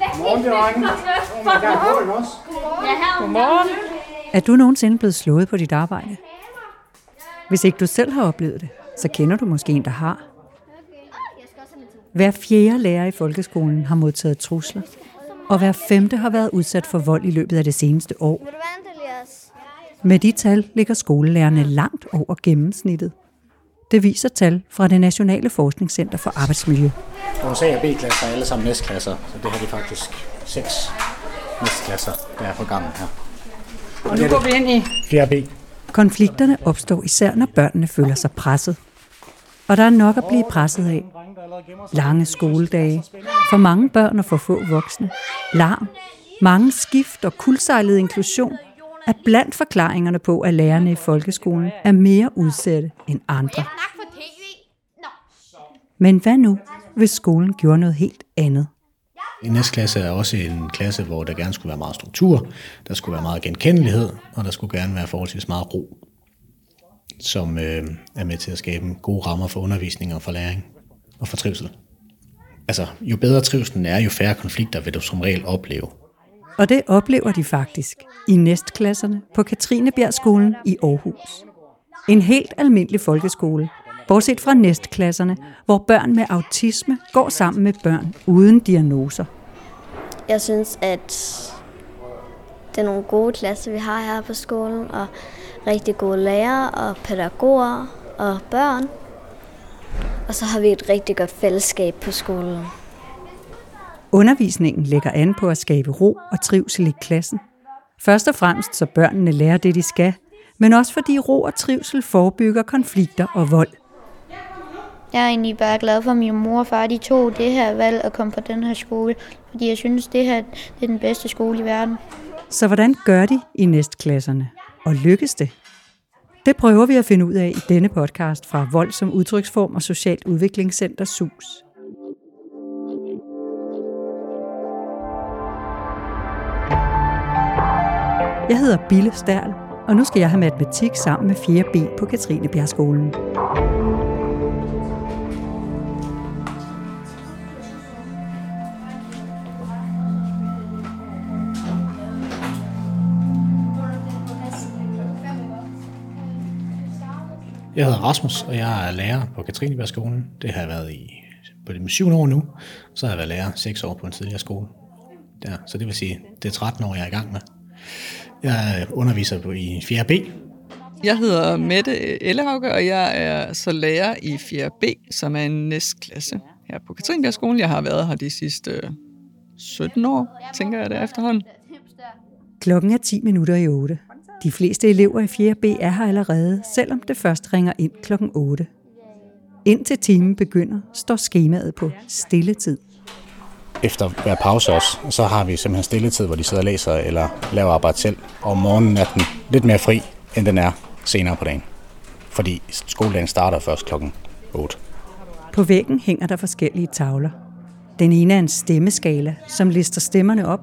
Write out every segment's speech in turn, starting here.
Godmorgen, drenge. Godmorgen. Er du nogensinde blevet slået på dit arbejde? Hvis ikke du selv har oplevet det, så kender du måske en, der har. Hver fjerde lærer i folkeskolen har modtaget trusler, og hver femte har været udsat for vold i løbet af det seneste år. Med de tal ligger skolelærerne langt over gennemsnittet. Det viser tal fra det Nationale Forskningscenter for Arbejdsmiljø. Vores A- og B-klasser er alle sammen næstklasser, så det her det er faktisk seks næstklasser, der er på gangen her. Og nu går vi ind i 4B. Konflikterne opstår især, når børnene føler sig presset. Og der er nok at blive presset af. Lange skoledage, for mange børn og for få voksne, larm, mange skift og kuldsejlet inklusion er blandt forklaringerne på, at lærerne i folkeskolen er mere udsatte end andre. Men hvad nu, hvis skolen gjorde noget helt andet? En næstklasse er også en klasse, hvor der gerne skulle være meget struktur, der skulle være meget genkendelighed, og der skulle gerne være forholdsvis meget ro, som øh, er med til at skabe gode rammer for undervisning og for læring og for trivsel. Altså, jo bedre trivselen er, jo færre konflikter vil du som regel opleve. Og det oplever de faktisk i næstklasserne på Katrinebjergskolen i Aarhus. En helt almindelig folkeskole, bortset fra næstklasserne, hvor børn med autisme går sammen med børn uden diagnoser. Jeg synes, at det er nogle gode klasser, vi har her på skolen, og rigtig gode lærere og pædagoger og børn. Og så har vi et rigtig godt fællesskab på skolen. Undervisningen lægger an på at skabe ro og trivsel i klassen. Først og fremmest så børnene lærer det, de skal, men også fordi ro og trivsel forebygger konflikter og vold. Jeg er egentlig bare glad for, at min mor og far de tog det her valg at komme på den her skole, fordi jeg synes, det her det er den bedste skole i verden. Så hvordan gør de i næstklasserne? Og lykkes det? Det prøver vi at finde ud af i denne podcast fra Vold som Udtryksform og Socialt Udviklingscenter SUS. Jeg hedder Bille Stærl, og nu skal jeg have matematik sammen med 4B på Katrinebjergskolen. Jeg hedder Rasmus, og jeg er lærer på Katrinebjergskolen. Det har jeg været i på det syvende år nu. Så har jeg været lærer seks år på en tidligere skole. Der. Så det vil sige, det er 13 år, jeg er i gang med. Jeg underviser på i 4B. Jeg hedder Mette Ellehauge, og jeg er så lærer i 4B, som er en næstklasse her på Katrinebjergskolen. Jeg har været her de sidste 17 år, tænker jeg det efterhånden. Klokken er 10 minutter i 8. De fleste elever i 4B er her allerede, selvom det først ringer ind klokken 8. Indtil timen begynder, står skemaet på stilletid. Efter hver pause også, så har vi simpelthen stilletid, hvor de sidder og læser eller laver arbejde selv. Og om morgenen er den lidt mere fri, end den er senere på dagen. Fordi skoledagen starter først klokken 8. På væggen hænger der forskellige tavler. Den ene er en stemmeskala, som lister stemmerne op.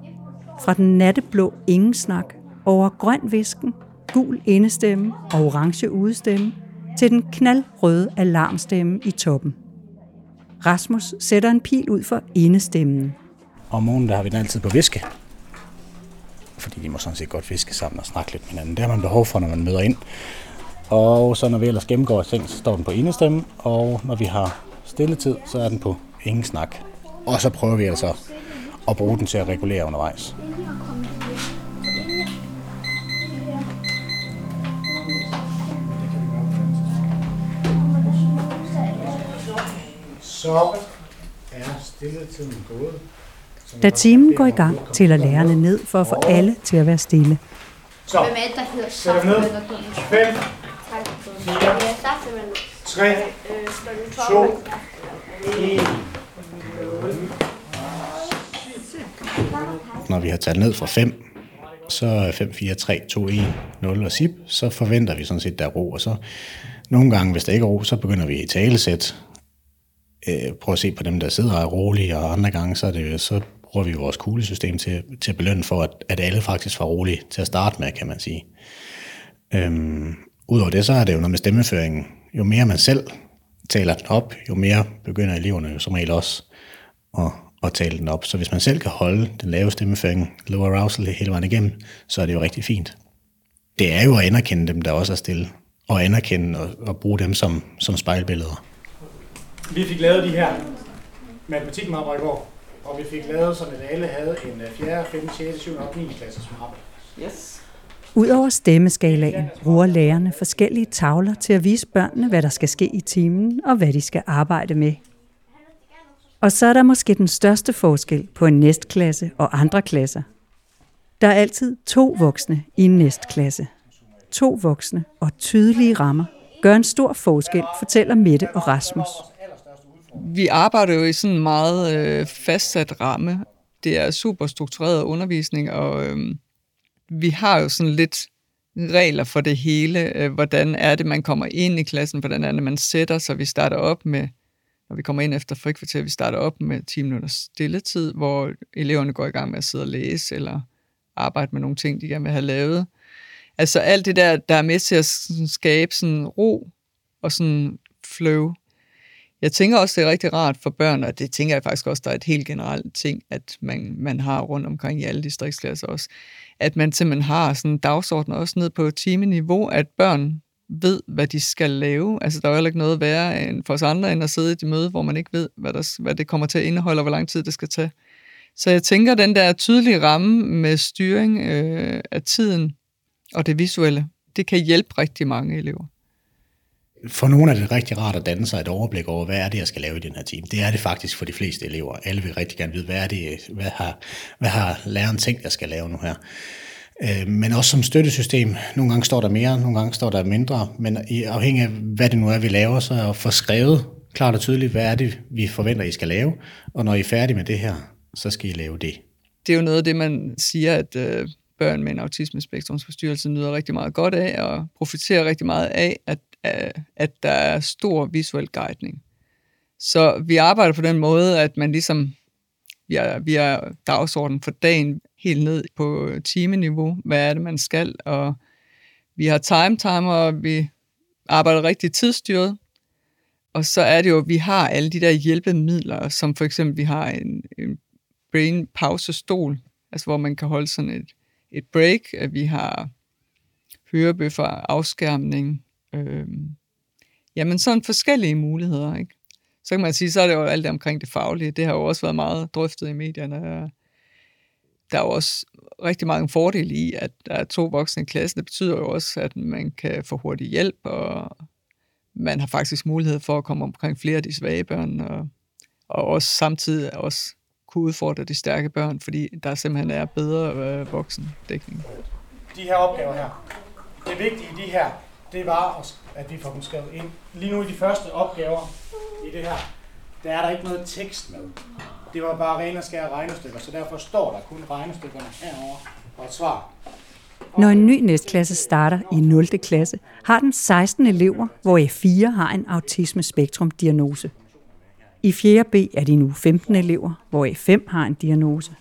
Fra den natteblå ingen snak over grøn visken, gul indestemme og orange udestemme til den knaldrøde alarmstemme i toppen. Rasmus sætter en pil ud for indestemmen. Om morgenen der har vi den altid på viske. Fordi de må sådan set godt viske sammen og snakke lidt med hinanden. Det har man behov for, når man møder ind. Og så når vi ellers gennemgår ting, så står den på indestemme. Og når vi har stilletid, så er den på ingen snak. Og så prøver vi altså at bruge den til at regulere undervejs. Så er stilletiden gået. Da timen går i gang, tæller lærerne ned for at få alle til at være stille. Så, Hvem er det, der hedder ned. 5, 4, 3, 2, 1. Når vi har talt ned fra 5, så er 5, 4, 3, 2, 1, 0 og sip, så forventer vi sådan set, der er ro. Og så nogle gange, hvis der ikke er ro, så begynder vi i talesæt. Øh, prøv at se på dem, der sidder og er rolige, og andre gange, så, er det, så bruger vi vores kuglesystem til, til at belønne for, at, at alle faktisk var rolige til at starte med, kan man sige. Øhm, Udover det, så er det jo noget med stemmeføringen. Jo mere man selv taler den op, jo mere begynder eleverne jo som regel også at, at tale den op. Så hvis man selv kan holde den lave stemmeføring, low arousal hele vejen igennem, så er det jo rigtig fint. Det er jo at anerkende dem, der også er stille, og anerkende og, og bruge dem som, som spejlbilleder. Vi fik lavet de her matematikmapper i går, og vi fik lavet sådan, at alle havde en 4., 5., 6., 7., 8., 9. klasse som mapper. Yes. Udover stemmeskalaen bruger lærerne forskellige tavler til at vise børnene, hvad der skal ske i timen og hvad de skal arbejde med. Og så er der måske den største forskel på en næstklasse og andre klasser. Der er altid to voksne i en næstklasse. To voksne og tydelige rammer gør en stor forskel, fortæller Mette og Rasmus. Vi arbejder jo i sådan en meget øh, fastsat ramme. Det er super struktureret undervisning, og øh, vi har jo sådan lidt regler for det hele. Øh, hvordan er det, man kommer ind i klassen? Hvordan er det, man sætter sig? Vi starter op med, når vi kommer ind efter frikvarter, vi starter op med 10 minutters stilletid, hvor eleverne går i gang med at sidde og læse, eller arbejde med nogle ting, de gerne vil have lavet. Altså alt det der, der er med til at skabe sådan ro og sådan flow. Jeg tænker også, det er rigtig rart for børn, og det tænker jeg faktisk også, der er et helt generelt ting, at man, man har rundt omkring i alle distriktsklasser også, at man simpelthen har sådan en dagsorden også ned på timeniveau, at børn ved, hvad de skal lave. Altså, der er jo heller ikke noget værre end for os andre, end at sidde i et møde, hvor man ikke ved, hvad, der, hvad det kommer til at indeholde, og hvor lang tid det skal tage. Så jeg tænker, den der tydelige ramme med styring øh, af tiden og det visuelle, det kan hjælpe rigtig mange elever. For nogle er det rigtig rart at danne sig et overblik over, hvad er det, jeg skal lave i den her time. Det er det faktisk for de fleste elever. Alle vil rigtig gerne vide, hvad, er det, hvad, har, hvad har læreren tænkt, jeg skal lave nu her. Øh, men også som støttesystem. Nogle gange står der mere, nogle gange står der mindre. Men afhængig af, hvad det nu er, vi laver, så er at få skrevet klart og tydeligt, hvad er det, vi forventer, I skal lave. Og når I er færdige med det her, så skal I lave det. Det er jo noget af det, man siger, at øh, børn med en autismespektrumsforstyrrelse nyder rigtig meget godt af, og profiterer rigtig meget af, at, at der er stor visuel guidning. Så vi arbejder på den måde, at man ligesom, vi har, vi er dagsordenen for dagen helt ned på timeniveau, hvad er det, man skal, og vi har time timer, og vi arbejder rigtig tidsstyret, og så er det jo, at vi har alle de der hjælpemidler, som for eksempel, vi har en, en brain pause stol, altså hvor man kan holde sådan et, et break, at vi har hørebøffer, afskærmning, øh, jamen sådan forskellige muligheder, ikke? Så kan man sige, så er det jo alt det omkring det faglige. Det har jo også været meget drøftet i medierne. Der er jo også rigtig mange fordele i, at der er to voksne i klassen. Det betyder jo også, at man kan få hurtig hjælp, og man har faktisk mulighed for at komme omkring flere af de svage børn, og, og også samtidig også kunne udfordre de stærke børn, fordi der simpelthen er bedre øh, voksendækning. De her opgaver her, det vigtige i de her, det var, at vi får dem skrevet ind. Lige nu i de første opgaver i det her, der er der ikke noget tekst med. Det var bare rene og skære regnestykker, så derfor står der kun regnestykkerne herover og et svar. Når en ny næstklasse starter i 0. klasse, har den 16 elever, hvor F4 har en autisme-spektrum-diagnose. I 4. B er de nu 15 elever, hvor F5 har en diagnose.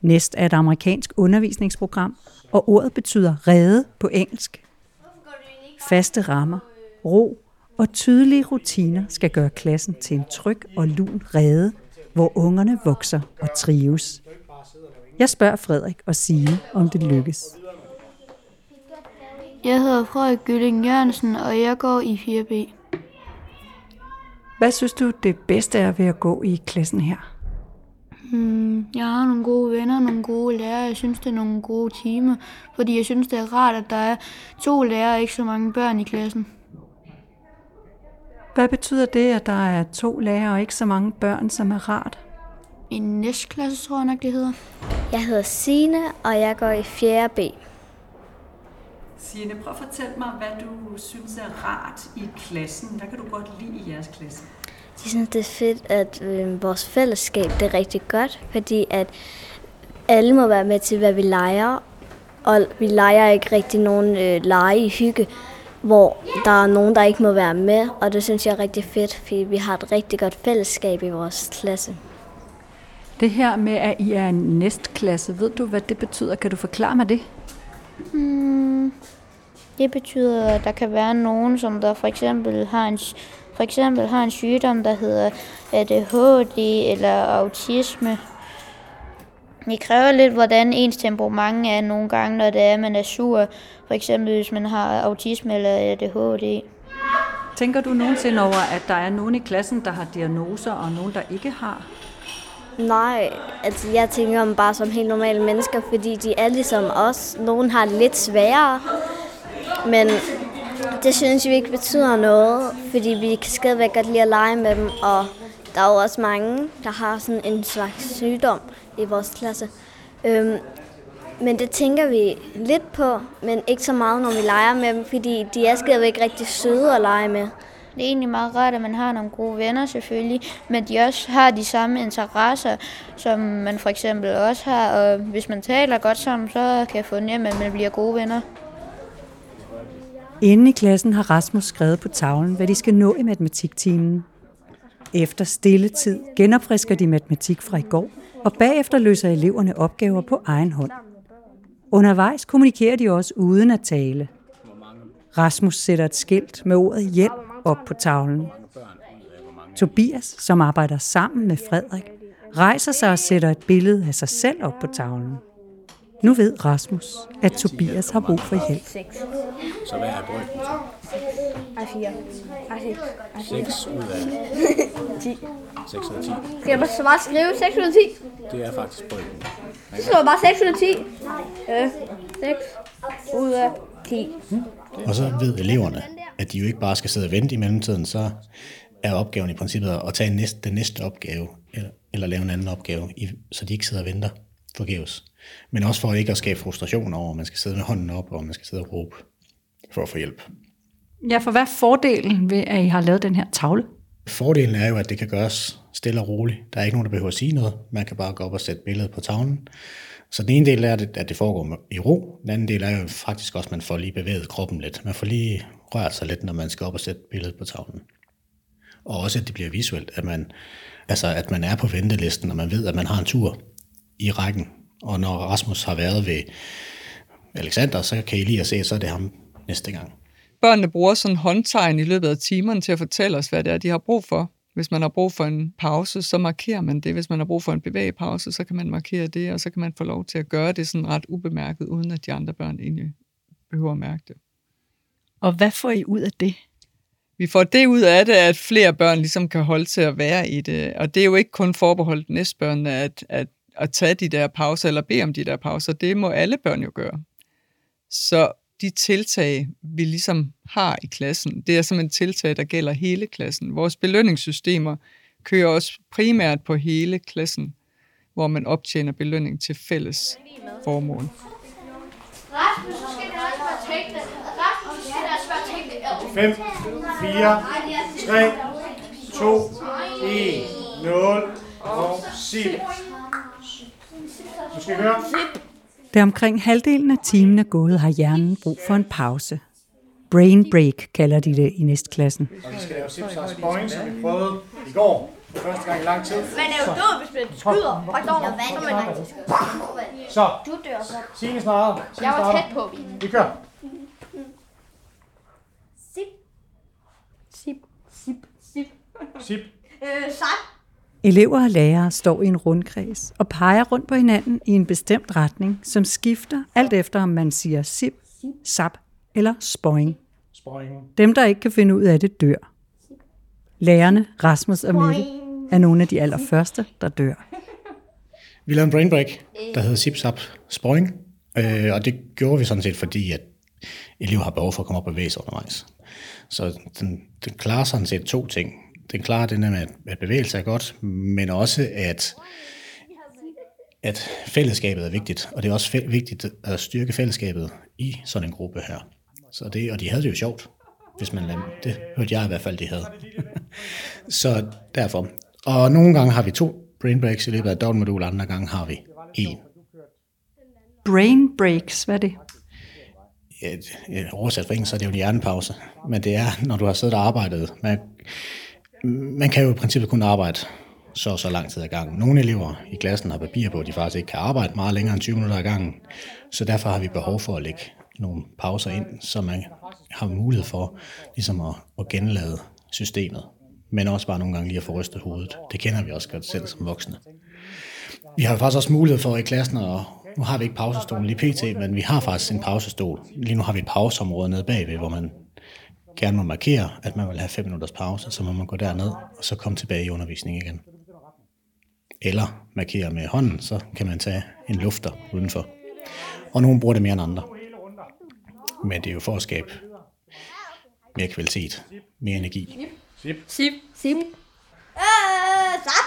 Næst er et amerikansk undervisningsprogram, og ordet betyder redde på engelsk. Faste rammer, ro og tydelige rutiner skal gøre klassen til en tryg og lun rede, hvor ungerne vokser og trives. Jeg spørger Frederik og Signe, om det lykkes. Jeg hedder Frederik Gylling Jørgensen, og jeg går i 4B. Hvad synes du, det bedste er ved at gå i klassen her? Hmm, jeg har nogle gode venner, nogle gode lærere. Jeg synes, det er nogle gode timer, fordi jeg synes, det er rart, at der er to lærere og ikke så mange børn i klassen. Hvad betyder det, at der er to lærere og ikke så mange børn, som er rart? I næstklasse, tror jeg nok, det hedder. Jeg hedder Sine, og jeg går i 4. B. Signe, prøv at fortælle mig, hvad du synes er rart i klassen. Hvad kan du godt lide i jeres klasse? Jeg synes, det er fedt, at øh, vores fællesskab det er rigtig godt, fordi at alle må være med til, hvad vi leger, og vi leger ikke rigtig nogen øh, lege i hygge, hvor der er nogen, der ikke må være med, og det synes jeg er rigtig fedt, fordi vi har et rigtig godt fællesskab i vores klasse. Det her med, at I er en næstklasse, ved du, hvad det betyder? Kan du forklare mig det? Hmm, det betyder, at der kan være nogen, som der for eksempel har en for eksempel har en sygdom, der hedder ADHD eller autisme. Det kræver lidt, hvordan ens temperament er nogle gange, når det er, man er sur. For eksempel, hvis man har autisme eller ADHD. Tænker du nogensinde over, at der er nogen i klassen, der har diagnoser, og nogen, der ikke har? Nej, altså jeg tænker om bare som helt normale mennesker, fordi de er ligesom os. Nogle har det lidt sværere, men det synes vi ikke betyder noget, fordi vi kan stadigvæk godt lide at lege med dem, og der er jo også mange, der har sådan en slags sygdom i vores klasse. Øhm, men det tænker vi lidt på, men ikke så meget, når vi leger med dem, fordi de er stadigvæk rigtig søde at lege med. Det er egentlig meget rart, at man har nogle gode venner selvfølgelig, men de også har de samme interesser, som man for eksempel også har. Og hvis man taler godt sammen, så kan jeg få nemt, at man bliver gode venner. Inde i klassen har Rasmus skrevet på tavlen, hvad de skal nå i matematiktimen. Efter stille tid genopfrisker de matematik fra i går, og bagefter løser eleverne opgaver på egen hånd. Undervejs kommunikerer de også uden at tale. Rasmus sætter et skilt med ordet hjælp op på tavlen. Tobias, som arbejder sammen med Frederik, rejser sig og sætter et billede af sig selv op på tavlen. Nu ved Rasmus, at Tobias har brug for hjælp. Så hvad er brøken så? 4. 6 ud af 10. 6 ud af 10. Skal jeg bare så bare skrive 6 ud af 10? Det er faktisk brøken. Så skriver jeg bare 6 ud af 10. Øh, 6 ud af 10. Og så ved eleverne, at de jo ikke bare skal sidde og vente i mellemtiden, så er opgaven i princippet at tage næste, den næste opgave, eller, eller lave en anden opgave, så de ikke sidder og venter forgæves. Men også for ikke at skabe frustration over, at man skal sidde med hånden op, og man skal sidde og råbe for at få hjælp. Ja, for hvad er fordelen ved, at I har lavet den her tavle? Fordelen er jo, at det kan gøres stille og roligt. Der er ikke nogen, der behøver at sige noget. Man kan bare gå op og sætte billedet på tavlen. Så den ene del er, at det foregår i ro. Den anden del er jo faktisk også, at man får lige bevæget kroppen lidt. Man får lige rørt sig lidt, når man skal op og sætte billedet på tavlen. Og også, at det bliver visuelt, at man, altså, at man er på ventelisten, og man ved, at man har en tur i rækken. Og når Rasmus har været ved Alexander, så kan I lige at se, så er det ham næste gang. Børnene bruger sådan håndtegn i løbet af timerne til at fortælle os, hvad det er, de har brug for. Hvis man har brug for en pause, så markerer man det. Hvis man har brug for en bevægepause, så kan man markere det, og så kan man få lov til at gøre det sådan ret ubemærket, uden at de andre børn egentlig behøver at mærke det. Og hvad får I ud af det? Vi får det ud af det, at flere børn ligesom kan holde til at være i det. Og det er jo ikke kun forbeholdt næstbørnene at, at, at tage de der pauser eller bede om de der pauser. Det må alle børn jo gøre. Så de tiltag, vi ligesom har i klassen, det er simpelthen tiltag, der gælder hele klassen. Vores belønningssystemer kører også primært på hele klassen, hvor man optjener belønning til fælles formål. Rasmus, så skal det også være teknisk. Rasmus, så skal det også teknisk. 5, 4, 3, 2, 1, 0 og sip. Du skal høre. Da omkring halvdelen af timen er gået, har hjernen brug for en pause. Brain break kalder de det i næstklassen. Og vi skal lave sars point, som vi prøvede i går. Første gang i lang tid. Man er jo død, hvis man skyder. Og dog, så er man Så, Du dør så. Signe starter. Signe Jeg var tæt på. Vi kører. Sip. Sip. Sip. Sip. Sip. Øh, sap. Elever og lærere står i en rundkreds og peger rundt på hinanden i en bestemt retning, som skifter alt efter, om man siger sip, sap eller spoing. Spoing. Dem, der ikke kan finde ud af det, dør. Lærerne, Rasmus og Mikkel, er nogle af de allerførste, der dør. Vi lavede en brain break, der hedder Zip Zap Sporing, øh, og det gjorde vi sådan set, fordi at elever har behov for at komme op og bevæge sig undervejs. Så den, den klarer sådan set to ting. Den klarer det der med, at bevægelse er godt, men også at, at fællesskabet er vigtigt, og det er også fæ- vigtigt at styrke fællesskabet i sådan en gruppe her. Så det, og de havde det jo sjovt, hvis man lader, det hørte jeg i hvert fald, de havde. Så derfor. Og nogle gange har vi to brain breaks i løbet af et dobbeltmodul, andre gange har vi en. Brain breaks, hvad er det? Et, et oversat fra engelsk, så er det jo en hjernepause. Men det er, når du har siddet og arbejdet. Man, man kan jo i princippet kun arbejde så så lang tid ad gangen. Nogle elever i klassen har papir på, at de faktisk ikke kan arbejde meget længere end 20 minutter ad gangen. Så derfor har vi behov for at lægge nogle pauser ind, så man har mulighed for ligesom at, at genlade systemet, men også bare nogle gange lige at få rystet hovedet. Det kender vi også godt selv som voksne. Vi har faktisk også mulighed for i klassen, og nu har vi ikke pausestolen lige pt, men vi har faktisk en pausestol. Lige nu har vi et pauseområde nede bagved, hvor man gerne må markere, at man vil have 5 minutters pause, så må man gå derned, og så komme tilbage i undervisning igen. Eller markere med hånden, så kan man tage en lufter udenfor. Og nogen bruger det mere end andre. Men det er jo for at skabe mere kvalitet, mere energi. Sip. Sip. Øh, zap.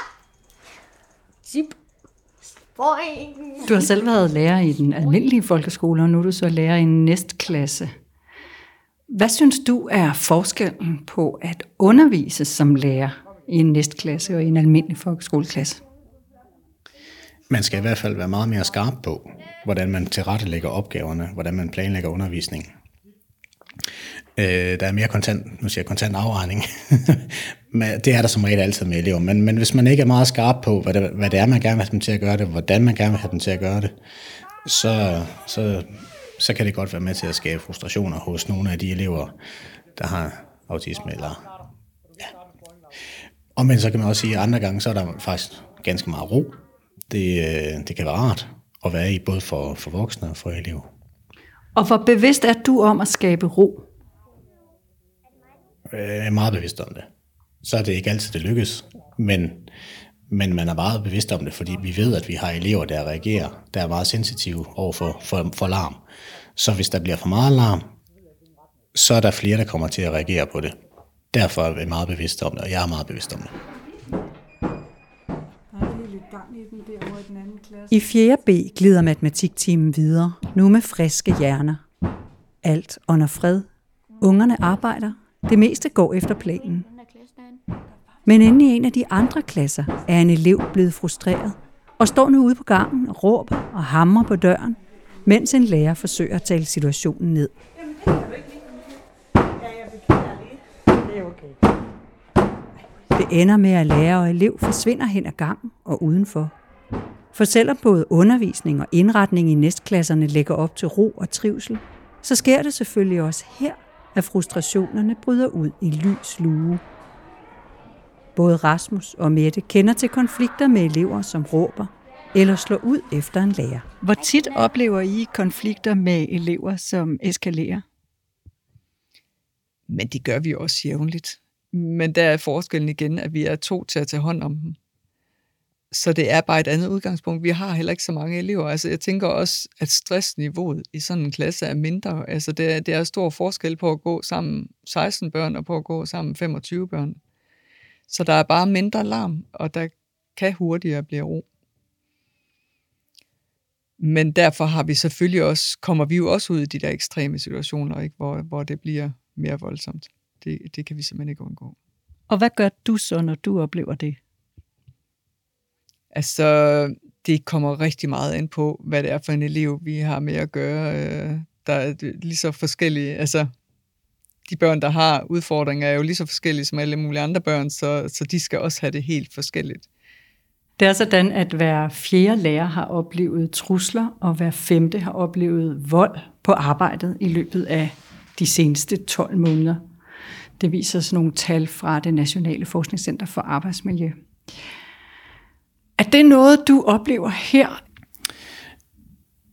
Sip. Du har selv været lærer i den almindelige folkeskole, og nu er du så lærer i en næstklasse. Hvad synes du er forskellen på at undervise som lærer i en næstklasse og i en almindelig folkeskoleklasse? Man skal i hvert fald være meget mere skarp på, hvordan man tilrettelægger opgaverne, hvordan man planlægger undervisningen. Øh, der er mere kontant, nu siger jeg kontant afregning. men det er der som regel altid med elever. Men, men hvis man ikke er meget skarp på, hvad det, hvad det er, man gerne vil have dem til at gøre det, hvordan man gerne vil have dem til at gøre det, så, så, så kan det godt være med til at skabe frustrationer hos nogle af de elever, der har autisme. Eller, ja. Og men så kan man også sige, at andre gange, så er der faktisk ganske meget ro. Det, øh, det kan være rart at være i, både for, for voksne og for elever. Og hvor bevidst er du om at skabe ro? Jeg er meget bevidst om det. Så er det ikke altid, det lykkes, men, men man er meget bevidst om det, fordi vi ved, at vi har elever, der reagerer, der er meget sensitive over for, for, for larm. Så hvis der bliver for meget larm, så er der flere, der kommer til at reagere på det. Derfor er vi meget bevidste om det, og jeg er meget bevidst om det. I 4. B glider matematiktimen videre, nu med friske hjerner. Alt under fred. Ungerne arbejder. Det meste går efter planen. Men inde i en af de andre klasser er en elev blevet frustreret og står nu ude på gangen og råber og hamrer på døren, mens en lærer forsøger at tale situationen ned. Det ender med, at lærer og elev forsvinder hen ad gangen og udenfor. For selvom både undervisning og indretning i næstklasserne lægger op til ro og trivsel, så sker det selvfølgelig også her, at frustrationerne bryder ud i lys lue. Både Rasmus og Mette kender til konflikter med elever, som råber eller slår ud efter en lærer. Hvor tit oplever I konflikter med elever, som eskalerer? Men det gør vi også jævnligt. Men der er forskellen igen, at vi er to til at tage hånd om dem. Så det er bare et andet udgangspunkt. Vi har heller ikke så mange elever. Altså, jeg tænker også, at stressniveauet i sådan en klasse er mindre. Altså, det er, det er stor forskel på at gå sammen 16 børn og på at gå sammen 25 børn. Så der er bare mindre larm, og der kan hurtigere blive ro. Men derfor har vi selvfølgelig også, kommer vi jo også ud i de der ekstreme situationer, ikke? Hvor, hvor det bliver mere voldsomt. Det, det kan vi simpelthen ikke undgå. Og hvad gør du så, når du oplever det? Altså, det kommer rigtig meget ind på, hvad det er for en elev, vi har med at gøre. Øh, der er lige så forskellige, altså de børn, der har udfordringer, er jo lige så forskellige som alle mulige andre børn, så, så de skal også have det helt forskelligt. Det er sådan, at hver fjerde lærer har oplevet trusler, og hver femte har oplevet vold på arbejdet i løbet af de seneste 12 måneder. Det viser sådan nogle tal fra det Nationale Forskningscenter for Arbejdsmiljø. Er det noget, du oplever her?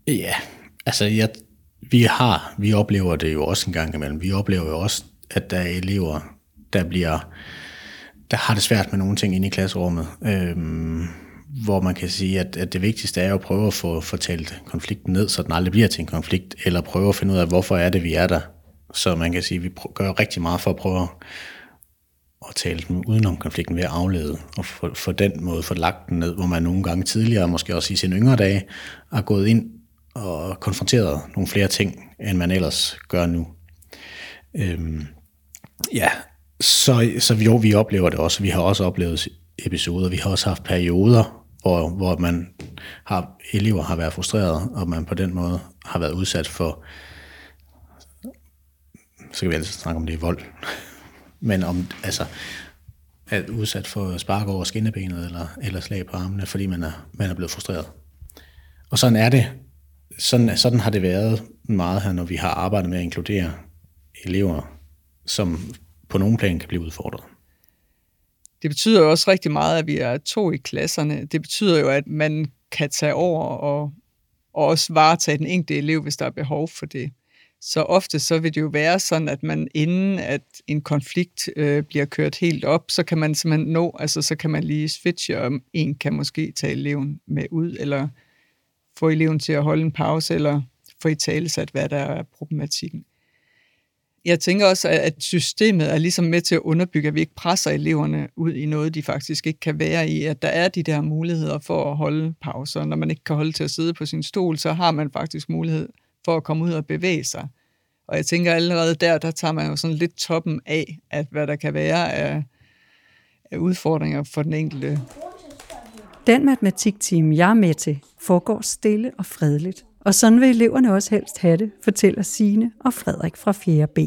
Ja, altså jeg, vi har, vi oplever det jo også en gang imellem. Vi oplever jo også, at der er elever, der bliver, der har det svært med nogle ting inde i klasserummet. Øhm, hvor man kan sige, at, at det vigtigste er at prøve at få fortalt konflikten ned, så den aldrig bliver til en konflikt, eller prøve at finde ud af, hvorfor er det, vi er der. Så man kan sige, at vi gør rigtig meget for at prøve at tale dem udenom konflikten ved at aflede, og få den måde få lagt den ned, hvor man nogle gange tidligere, måske også i sine yngre dage, har gået ind og konfronteret nogle flere ting, end man ellers gør nu. Øhm, ja, så, så jo, vi oplever det også. Vi har også oplevet episoder, vi har også haft perioder, hvor, hvor man har, elever har været frustreret, og man på den måde har været udsat for, så kan vi altid snakke om det er vold, men om, altså, er udsat for spark over skinnebenet eller, eller slag på armene, fordi man er, man er blevet frustreret. Og sådan er det. Sådan, sådan har det været meget her, når vi har arbejdet med at inkludere elever, som på nogen plan kan blive udfordret. Det betyder jo også rigtig meget, at vi er to i klasserne. Det betyder jo, at man kan tage over og, og også varetage den enkelte elev, hvis der er behov for det. Så ofte så vil det jo være sådan, at man inden at en konflikt øh, bliver kørt helt op, så kan man simpelthen nå, altså så kan man lige switche, om en kan måske tage eleven med ud, eller få eleven til at holde en pause, eller få i tale sat, hvad der er problematikken. Jeg tænker også, at systemet er ligesom med til at underbygge, at vi ikke presser eleverne ud i noget, de faktisk ikke kan være i. At der er de der muligheder for at holde pauser. Når man ikke kan holde til at sidde på sin stol, så har man faktisk mulighed for at komme ud og bevæge sig. Og jeg tænker allerede der, der tager man jo sådan lidt toppen af, at hvad der kan være af, af udfordringer for den enkelte. Den matematikteam, jeg er med til, foregår stille og fredeligt. Og sådan vil eleverne også helst have det, fortæller Sine og Frederik fra 4. B.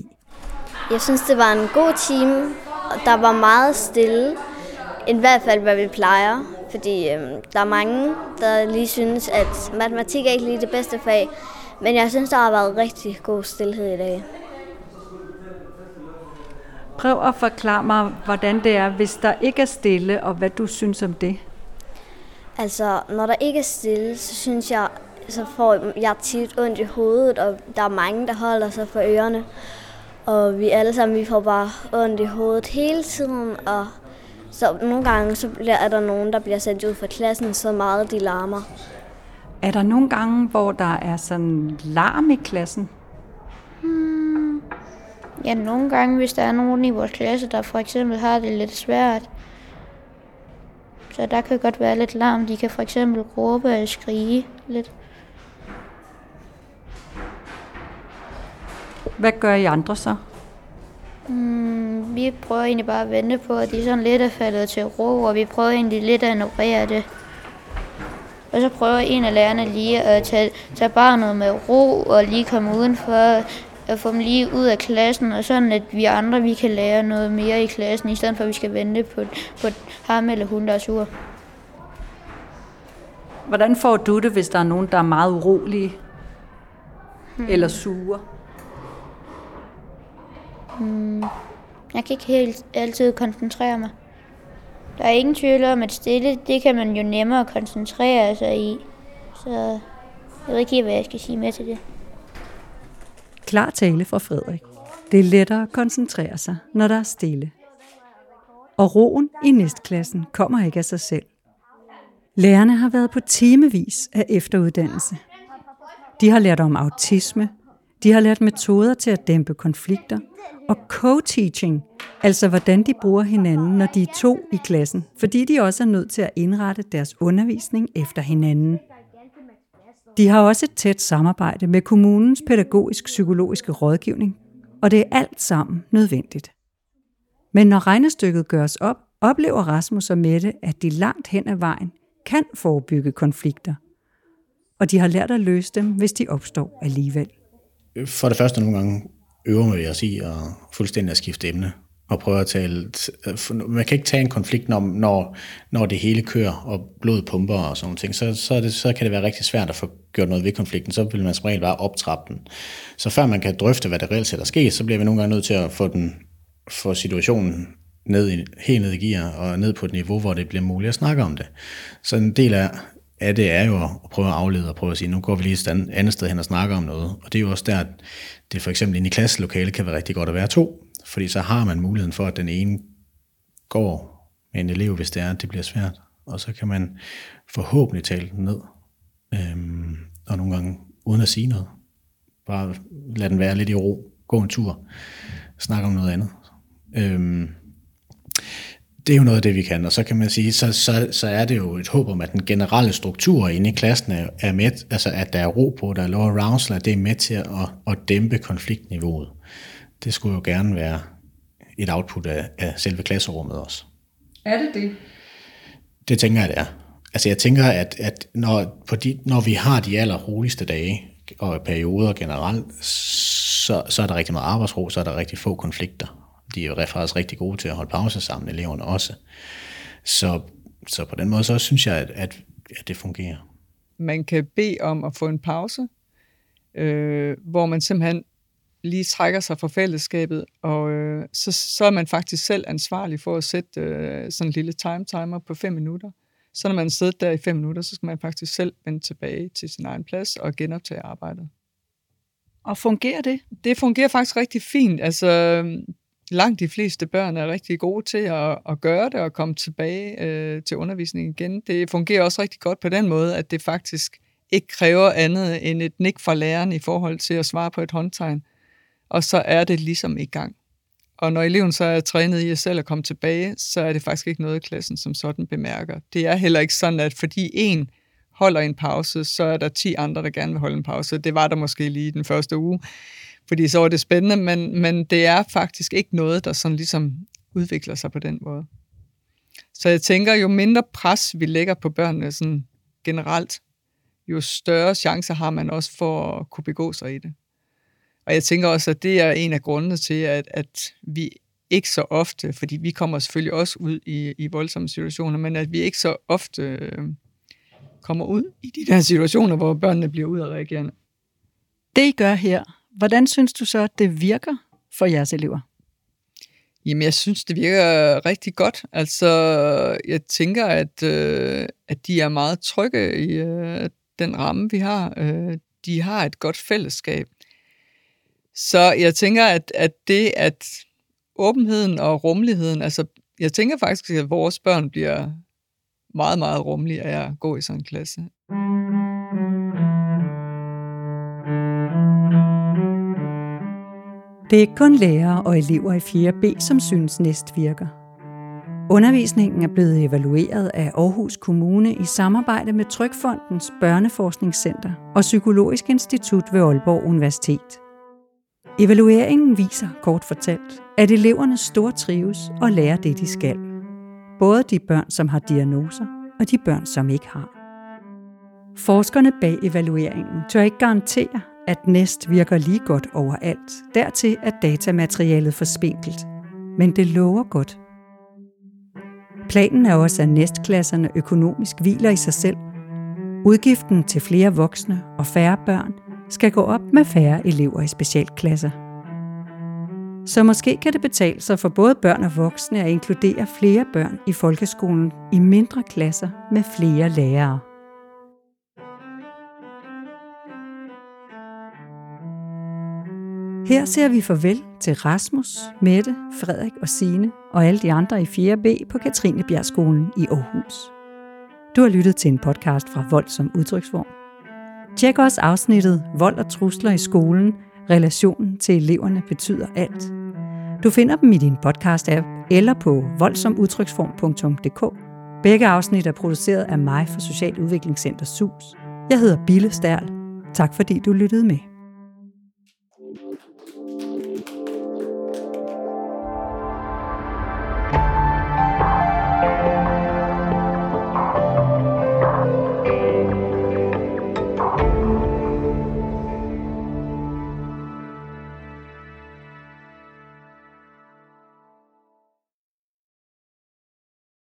Jeg synes, det var en god time, og der var meget stille. I hvert fald, hvad vi plejer. Fordi øhm, der er mange, der lige synes, at matematik er ikke lige det bedste fag. Men jeg synes, der har været rigtig god stillhed i dag. Prøv at forklare mig, hvordan det er, hvis der ikke er stille, og hvad du synes om det. Altså, når der ikke er stille, så synes jeg, så får jeg tit ondt i hovedet, og der er mange, der holder sig for ørerne. Og vi alle sammen, vi får bare ondt i hovedet hele tiden, og så nogle gange så bliver, er der nogen, der bliver sendt ud fra klassen, så meget de larmer. Er der nogle gange, hvor der er sådan larm i klassen? Hmm. Ja, nogle gange, hvis der er nogen i vores klasse, der for eksempel har det lidt svært. Så der kan godt være lidt larm. De kan for eksempel råbe og skrige lidt. Hvad gør I andre så? Hmm, vi prøver egentlig bare at vente på, at de sådan lidt er faldet til ro, og vi prøver egentlig lidt at ignorere det. Og så prøver en af lærerne lige at tage, tage barnet med ro og lige komme udenfor at få dem lige ud af klassen, og sådan at vi andre vi kan lære noget mere i klassen, i stedet for at vi skal vente på, på ham eller hun, der er sur. Hvordan får du det, hvis der er nogen, der er meget urolige hmm. eller sure? Hmm. Jeg kan ikke helt altid koncentrere mig. Der er ingen tvivl om, at stille, det kan man jo nemmere koncentrere sig i. Så jeg ved ikke helt, hvad jeg skal sige med til det. Klar tale fra Frederik. Det er lettere at koncentrere sig, når der er stille. Og roen i næstklassen kommer ikke af sig selv. Lærerne har været på timevis af efteruddannelse. De har lært om autisme, de har lært metoder til at dæmpe konflikter, og co-teaching, altså hvordan de bruger hinanden, når de er to i klassen, fordi de også er nødt til at indrette deres undervisning efter hinanden. De har også et tæt samarbejde med kommunens pædagogisk-psykologiske rådgivning, og det er alt sammen nødvendigt. Men når regnestykket gøres op, oplever Rasmus og Mette, at de langt hen ad vejen kan forebygge konflikter. Og de har lært at løse dem, hvis de opstår alligevel. For det første nogle gange øver vi os i at fuldstændig at skifte emne og prøve at tale... Øh, man kan ikke tage en konflikt, når, når, når det hele kører, og blod pumper og sådan ting. Så, så, det, så kan det være rigtig svært at få gjort noget ved konflikten. Så vil man som regel bare optrappe den. Så før man kan drøfte, hvad der reelt set er sket, så bliver vi nogle gange nødt til at få, den, få situationen ned i, helt ned i gear, og ned på et niveau, hvor det bliver muligt at snakke om det. Så en del af, af det er jo at prøve at aflede og prøve at sige, nu går vi lige et andet sted hen og snakker om noget. Og det er jo også der, at det for eksempel inde i klasselokale kan være rigtig godt at være to, fordi så har man muligheden for, at den ene går med en elev, hvis det er, at det bliver svært. Og så kan man forhåbentlig tale den ned, øhm, og nogle gange uden at sige noget. Bare lade den være lidt i ro, gå en tur, snakke om noget andet. Øhm, det er jo noget af det, vi kan, og så kan man sige, så, så, så er det jo et håb om, at den generelle struktur inde i klassen er, er med, altså at der er ro på, der er low arousal, det er med til at, at dæmpe konfliktniveauet. Det skulle jo gerne være et output af, af selve klasserummet også. Er det det? Det tænker jeg, det er. Altså jeg tænker, at, at når, på de, når vi har de allerroligste dage og perioder generelt, så, så er der rigtig meget arbejdsro, så er der rigtig få konflikter de er jo faktisk rigtig gode til at holde pause sammen, eleverne også. Så, så på den måde, så synes jeg, at, at, at det fungerer. Man kan bede om at få en pause, øh, hvor man simpelthen lige trækker sig fra fællesskabet, og øh, så, så er man faktisk selv ansvarlig for at sætte øh, sådan en lille time timer på fem minutter. Så når man sidder der i fem minutter, så skal man faktisk selv vende tilbage til sin egen plads og genoptage arbejdet. Og fungerer det? Det fungerer faktisk rigtig fint. Altså, langt de fleste børn er rigtig gode til at, at gøre det og komme tilbage øh, til undervisningen igen. Det fungerer også rigtig godt på den måde, at det faktisk ikke kræver andet end et nik fra læreren i forhold til at svare på et håndtegn. Og så er det ligesom i gang. Og når eleven så er trænet i at selv at komme tilbage, så er det faktisk ikke noget, klassen som sådan bemærker. Det er heller ikke sådan, at fordi en holder en pause, så er der 10 andre, der gerne vil holde en pause. Det var der måske lige den første uge, fordi så var det spændende, men, men det er faktisk ikke noget, der sådan ligesom udvikler sig på den måde. Så jeg tænker, jo mindre pres vi lægger på børnene sådan generelt, jo større chancer har man også for at kunne begå sig i det. Og jeg tænker også, at det er en af grundene til, at, at vi ikke så ofte, fordi vi kommer selvfølgelig også ud i, i voldsomme situationer, men at vi ikke så ofte øh, kommer ud i de der situationer, hvor børnene bliver udadreagerende. Det I gør her, hvordan synes du så, at det virker for jeres elever? Jamen, jeg synes, det virker rigtig godt. Altså, jeg tænker, at, øh, at de er meget trygge i øh, den ramme, vi har. Øh, de har et godt fællesskab. Så jeg tænker, at, at det, at åbenheden og rummeligheden, altså, jeg tænker faktisk, at vores børn bliver meget, meget rummelige af at gå i sådan en klasse. Det er kun lærere og elever i 4B, som synes næst virker. Undervisningen er blevet evalueret af Aarhus Kommune i samarbejde med Trykfondens Børneforskningscenter og Psykologisk Institut ved Aalborg Universitet. Evalueringen viser, kort fortalt, at eleverne stortrives og lærer det, de skal. Både de børn, som har diagnoser, og de børn, som ikke har. Forskerne bag evalueringen tør ikke garantere, at Nest virker lige godt overalt. Dertil er datamaterialet for spinkelt. Men det lover godt. Planen er også, at næstklasserne økonomisk hviler i sig selv. Udgiften til flere voksne og færre børn skal gå op med færre elever i specialklasser. Så måske kan det betale sig for både børn og voksne at inkludere flere børn i folkeskolen i mindre klasser med flere lærere. Her ser vi farvel til Rasmus, Mette, Frederik og Sine og alle de andre i 4B på Katrinebjergskolen i Aarhus. Du har lyttet til en podcast fra Vold som udtryksform. Tjek også afsnittet Vold og trusler i skolen. Relationen til eleverne betyder alt. Du finder dem i din podcast-app eller på voldsomudtryksform.dk. Begge afsnit er produceret af mig for Social Udviklingscenter SUS. Jeg hedder Bille Stærl. Tak fordi du lyttede med.